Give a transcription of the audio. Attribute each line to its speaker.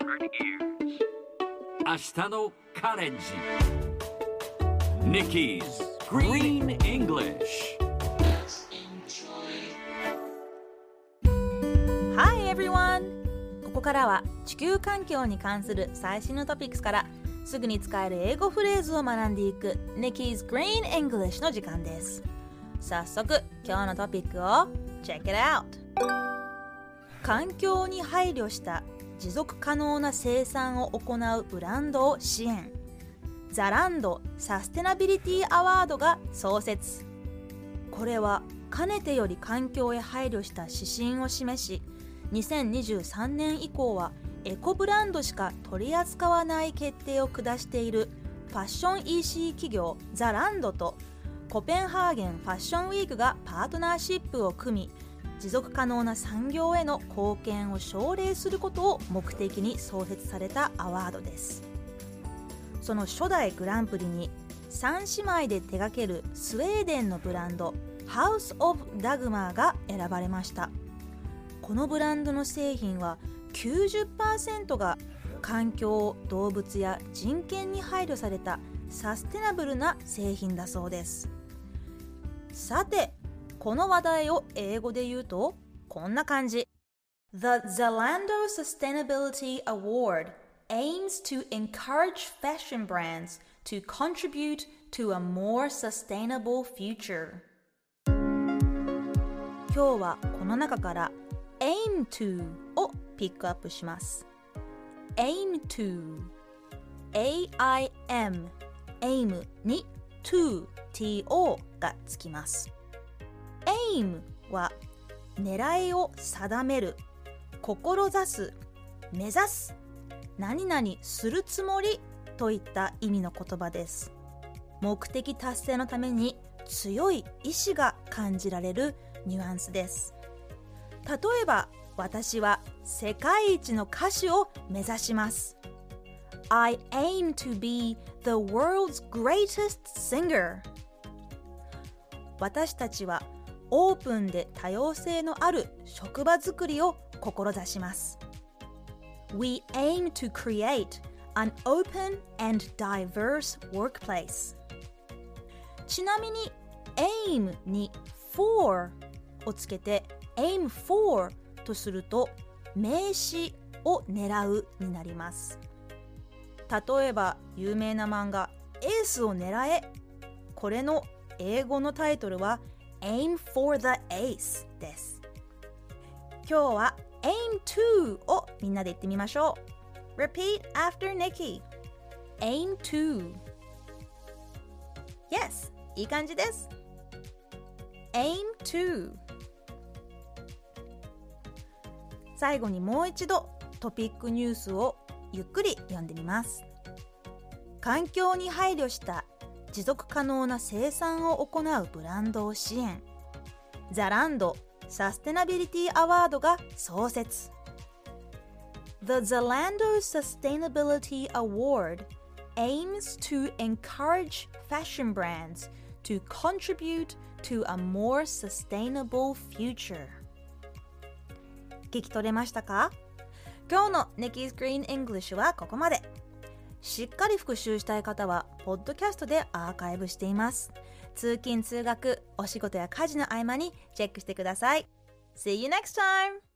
Speaker 1: 明日のカレンジ Nikki's Green English
Speaker 2: Hi everyone! ここからは地球環境に関する最新のトピックスからすぐに使える英語フレーズを学んでいく Nikki's Green English の時間です早速今日のトピックを Check it out! 環境に配慮した持続可能な生産を行うブランドを支援。ザランドサステナビリティアワードが創設。これはかねてより環境へ配慮した指針を示し2023年以降はエコブランドしか取り扱わない決定を下しているファッション EC 企業ザランドとコペンハーゲンファッションウィークがパートナーシップを組み持続可能な産業への貢献を奨励することを目的に創設されたアワードです。その初代グランプリに3姉妹で手掛けるスウェーデンのブランドハウス・オブ・ダグマーが選ばれました。このブランドの製品は90%が環境動物や人権に配慮されたサステナブルな製品だそうです。さてこの話題を英語で言うとこんな感じ The Zalando Sustainability Award aims to encourage fashion brands to contribute to a more sustainable future 今日はこの中から aim to をピックアップします aim to AIM aim に to to がつきます aim は狙いを定める志す目指す何々するつもりといった意味の言葉です。目的達成のために強い意志が感じられるニュアンスです。例えば私は世界一の歌手を目指します。I aim to be the world's greatest singer 私たちはオープンで多様性のある職場づくりを志します。We aim to create an open and diverse workplace. ちなみに aim に for をつけて aim for とすると名詞を狙うになります。例えば有名な漫画エースを狙え。これの英語のタイトルは Aim for the Ace です。今日は Aim to をみんなで言ってみましょう。Repeat after Nikki Aim to Yes いい感じです。Aim to 最後にもう一度トピックニュースをゆっくり読んでみます。環境に配慮した持続可能な生産を行うブランドを支援ザランドサステナビリティアワードが創設 The Zalando Sustainability Award aims to encourage fashion brands to contribute to a more sustainable future 聞き取れましたか今日の Nikki's Green English はここまでしっかり復習したい方はポッドキャストでアーカイブしています通勤通学お仕事や家事の合間にチェックしてください See you next time!